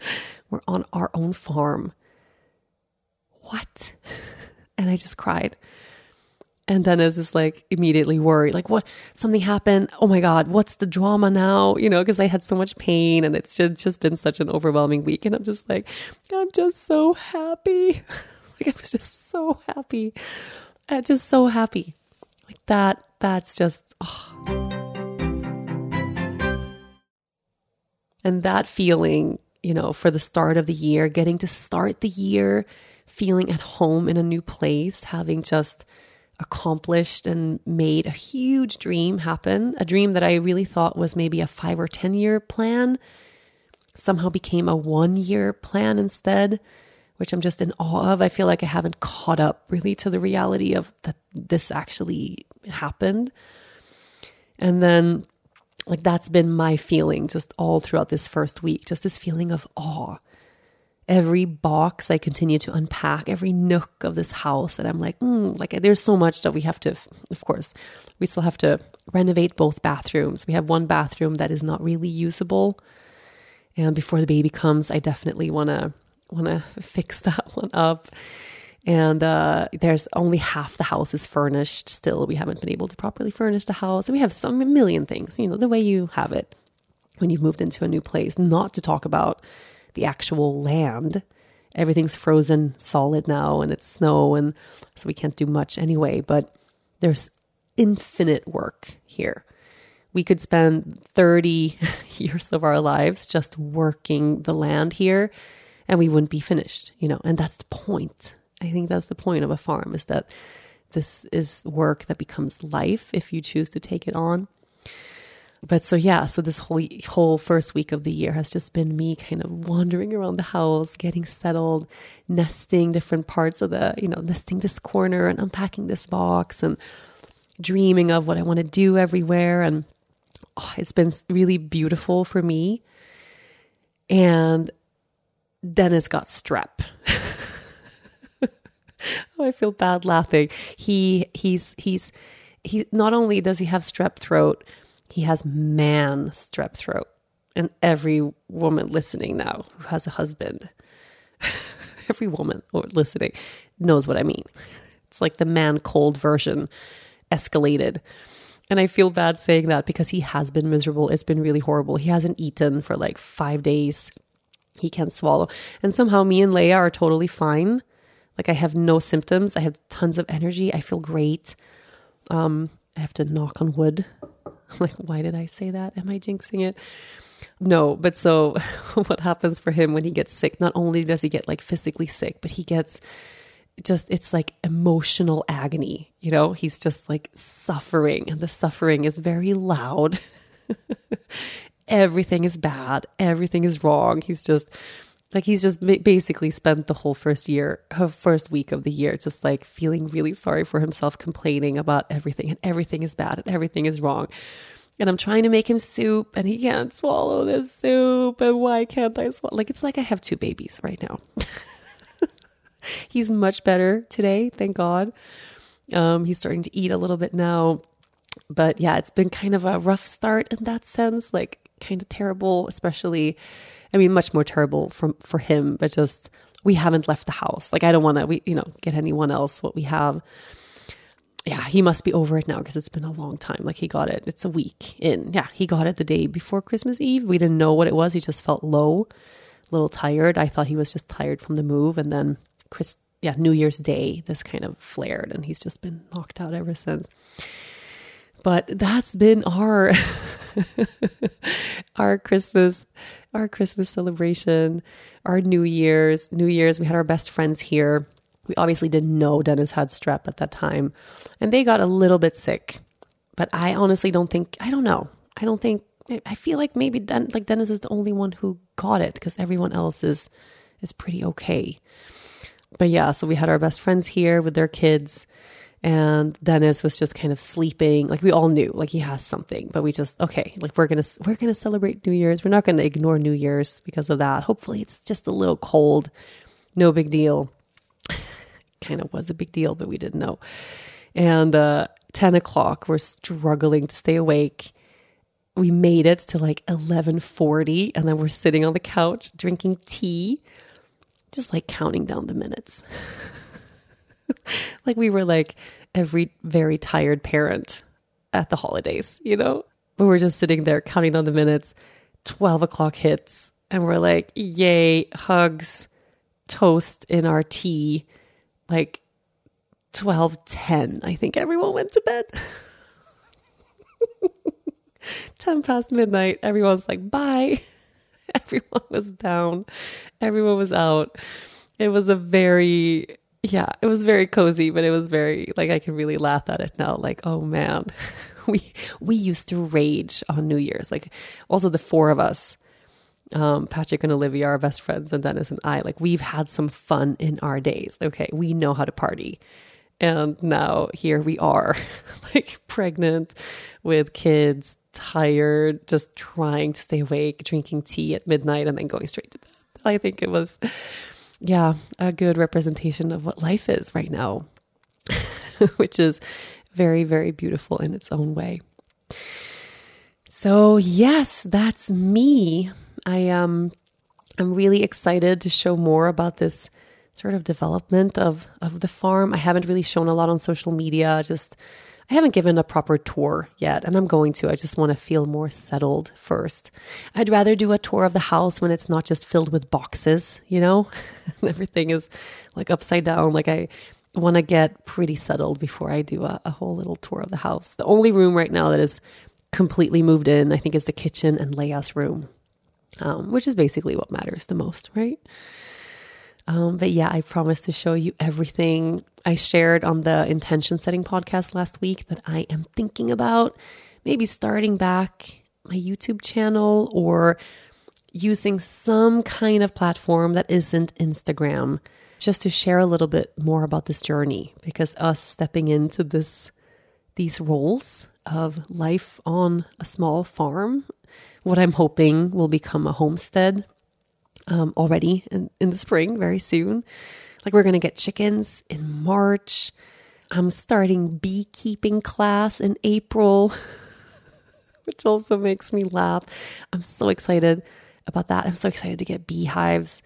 We're on our own farm. What? And I just cried. And then is just like immediately worried, like, what? Something happened. Oh my God, what's the drama now? You know, because I had so much pain and it's just, just been such an overwhelming week. And I'm just like, I'm just so happy. like, I was just so happy. I'm just so happy. Like that, that's just, oh. And that feeling you know, for the start of the year, getting to start the year feeling at home in a new place, having just accomplished and made a huge dream happen, a dream that I really thought was maybe a five or 10 year plan, somehow became a one year plan instead, which I'm just in awe of. I feel like I haven't caught up really to the reality of that this actually happened. And then like that's been my feeling just all throughout this first week, just this feeling of awe. Every box I continue to unpack, every nook of this house that I'm like, mm, like there's so much that we have to, of course, we still have to renovate both bathrooms. We have one bathroom that is not really usable. And before the baby comes, I definitely want to want to fix that one up and uh, there's only half the house is furnished still. We haven't been able to properly furnish the house. And we have some million things you know the way you have it when you've moved into a new place not to talk about the actual land. Everything's frozen solid now and it's snow and so we can't do much anyway but there's infinite work here. We could spend 30 years of our lives just working the land here and we wouldn't be finished you know and that's the point I think that's the point of a farm is that this is work that becomes life if you choose to take it on. But so yeah, so this whole whole first week of the year has just been me kind of wandering around the house, getting settled, nesting different parts of the, you know, nesting this corner and unpacking this box and dreaming of what I want to do everywhere and oh, it's been really beautiful for me. And Dennis got strep. oh, I feel bad laughing. He he's he's he not only does he have strep throat, he has man strep throat. And every woman listening now who has a husband, every woman listening knows what I mean. It's like the man cold version escalated. And I feel bad saying that because he has been miserable. It's been really horrible. He hasn't eaten for like five days. He can't swallow. And somehow me and Lea are totally fine. Like I have no symptoms. I have tons of energy. I feel great. Um, I have to knock on wood. like, why did I say that? Am I jinxing it? No, but so what happens for him when he gets sick? Not only does he get like physically sick, but he gets just, it's like emotional agony. You know, he's just like suffering, and the suffering is very loud. everything is bad, everything is wrong. He's just, like he's just basically spent the whole first year, her first week of the year, just like feeling really sorry for himself, complaining about everything, and everything is bad and everything is wrong. And I'm trying to make him soup, and he can't swallow this soup. And why can't I swallow? Like it's like I have two babies right now. he's much better today, thank God. Um, he's starting to eat a little bit now, but yeah, it's been kind of a rough start in that sense, like kind of terrible, especially I mean, much more terrible for for him, but just we haven't left the house. Like I don't want to, we you know, get anyone else what we have. Yeah, he must be over it now because it's been a long time. Like he got it. It's a week in. Yeah, he got it the day before Christmas Eve. We didn't know what it was. He just felt low, a little tired. I thought he was just tired from the move, and then Chris, yeah, New Year's Day, this kind of flared, and he's just been knocked out ever since. But that's been our our Christmas our Christmas celebration, our New Year's. New Year's, we had our best friends here. We obviously didn't know Dennis had strep at that time, and they got a little bit sick. But I honestly don't think, I don't know. I don't think, I feel like maybe Den, like Dennis is the only one who got it because everyone else is is pretty okay. But yeah, so we had our best friends here with their kids and Dennis was just kind of sleeping. Like we all knew, like he has something, but we just okay, like we're gonna we're gonna celebrate New Year's. We're not gonna ignore New Year's because of that. Hopefully, it's just a little cold, no big deal. kind of was a big deal, but we didn't know. And uh, ten o'clock, we're struggling to stay awake. We made it to like eleven forty, and then we're sitting on the couch drinking tea, just like counting down the minutes. like we were like every very tired parent at the holidays, you know? We were just sitting there counting on the minutes. 12 o'clock hits, and we're like, yay, hugs, toast in our tea. Like 12 10, I think everyone went to bed. 10 past midnight, everyone's like, bye. Everyone was down, everyone was out. It was a very yeah, it was very cozy, but it was very like I can really laugh at it now. Like, oh man, we we used to rage on New Year's. Like, also the four of us, um, Patrick and Olivia, our best friends, and Dennis and I. Like, we've had some fun in our days. Okay, we know how to party, and now here we are, like pregnant with kids, tired, just trying to stay awake, drinking tea at midnight, and then going straight to bed. I think it was yeah, a good representation of what life is right now, which is very, very beautiful in its own way. So, yes, that's me. I um I'm really excited to show more about this sort of development of of the farm. I haven't really shown a lot on social media, just I haven't given a proper tour yet, and I'm going to. I just want to feel more settled first. I'd rather do a tour of the house when it's not just filled with boxes, you know? Everything is like upside down. Like I want to get pretty settled before I do a, a whole little tour of the house. The only room right now that is completely moved in, I think, is the kitchen and Lea's room, um, which is basically what matters the most, right? Um, but yeah, I promise to show you everything I shared on the intention setting podcast last week that I am thinking about maybe starting back my YouTube channel or using some kind of platform that isn't Instagram just to share a little bit more about this journey because us stepping into this these roles of life on a small farm what i'm hoping will become a homestead um, already in, in the spring very soon like we're going to get chickens in march i'm starting beekeeping class in april which also makes me laugh i'm so excited about that i'm so excited to get beehives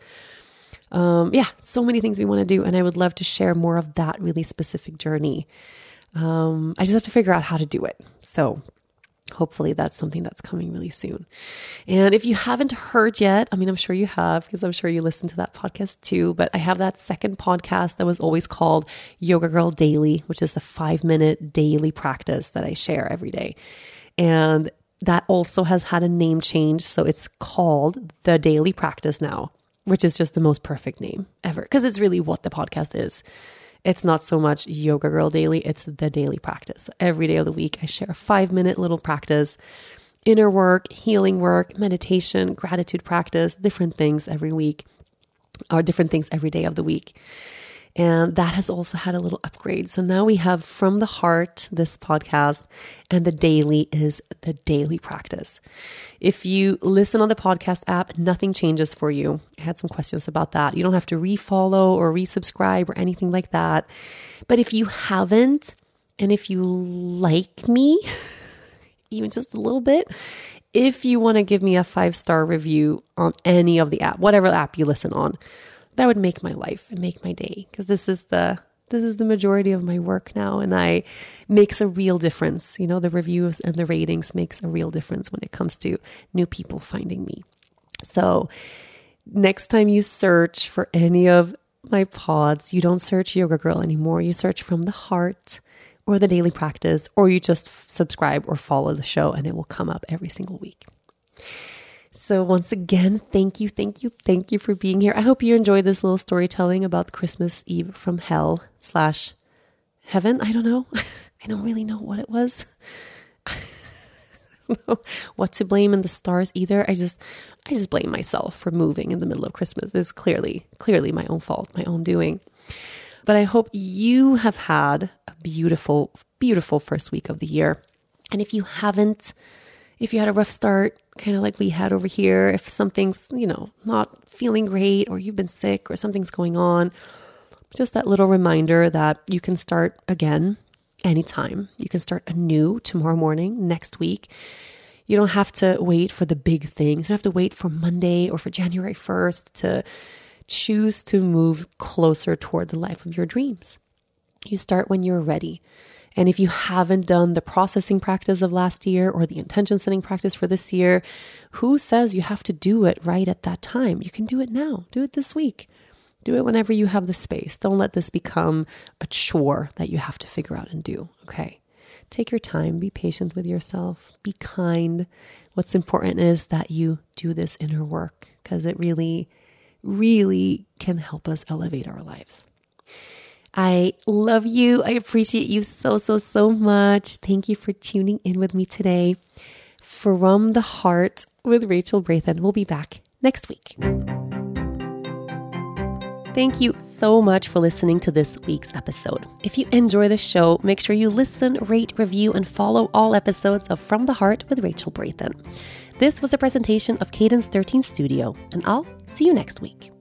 um, yeah, so many things we want to do. And I would love to share more of that really specific journey. Um, I just have to figure out how to do it. So hopefully that's something that's coming really soon. And if you haven't heard yet, I mean, I'm sure you have because I'm sure you listened to that podcast too, but I have that second podcast that was always called Yoga Girl Daily, which is a five minute daily practice that I share every day. And that also has had a name change. So it's called The Daily Practice now which is just the most perfect name ever because it's really what the podcast is. It's not so much Yoga Girl Daily, it's the daily practice. Every day of the week, I share a five minute little practice inner work, healing work, meditation, gratitude practice, different things every week, or different things every day of the week. And that has also had a little upgrade. So now we have From the Heart, this podcast, and the daily is the daily practice. If you listen on the podcast app, nothing changes for you. I had some questions about that. You don't have to refollow or resubscribe or anything like that. But if you haven't, and if you like me, even just a little bit, if you want to give me a five star review on any of the app, whatever app you listen on, that would make my life and make my day because this is the this is the majority of my work now and I makes a real difference. You know, the reviews and the ratings makes a real difference when it comes to new people finding me. So, next time you search for any of my pods, you don't search Yoga Girl anymore. You search from the heart or the daily practice, or you just subscribe or follow the show and it will come up every single week. So, once again, thank you, thank you, thank you for being here. I hope you enjoyed this little storytelling about Christmas Eve from hell slash heaven. I don't know. I don't really know what it was. I don't know what to blame in the stars either. I just, I just blame myself for moving in the middle of Christmas. It's clearly, clearly my own fault, my own doing. But I hope you have had a beautiful, beautiful first week of the year. And if you haven't, if you had a rough start, kind of like we had over here, if something's, you know, not feeling great or you've been sick or something's going on, just that little reminder that you can start again anytime. You can start anew tomorrow morning, next week. You don't have to wait for the big things. You don't have to wait for Monday or for January 1st to choose to move closer toward the life of your dreams. You start when you're ready. And if you haven't done the processing practice of last year or the intention setting practice for this year, who says you have to do it right at that time? You can do it now. Do it this week. Do it whenever you have the space. Don't let this become a chore that you have to figure out and do. Okay. Take your time, be patient with yourself, be kind. What's important is that you do this inner work because it really, really can help us elevate our lives. I love you. I appreciate you so, so, so much. Thank you for tuning in with me today. From the Heart with Rachel Brathen. We'll be back next week. Thank you so much for listening to this week's episode. If you enjoy the show, make sure you listen, rate, review, and follow all episodes of From the Heart with Rachel Brathen. This was a presentation of Cadence 13 Studio, and I'll see you next week.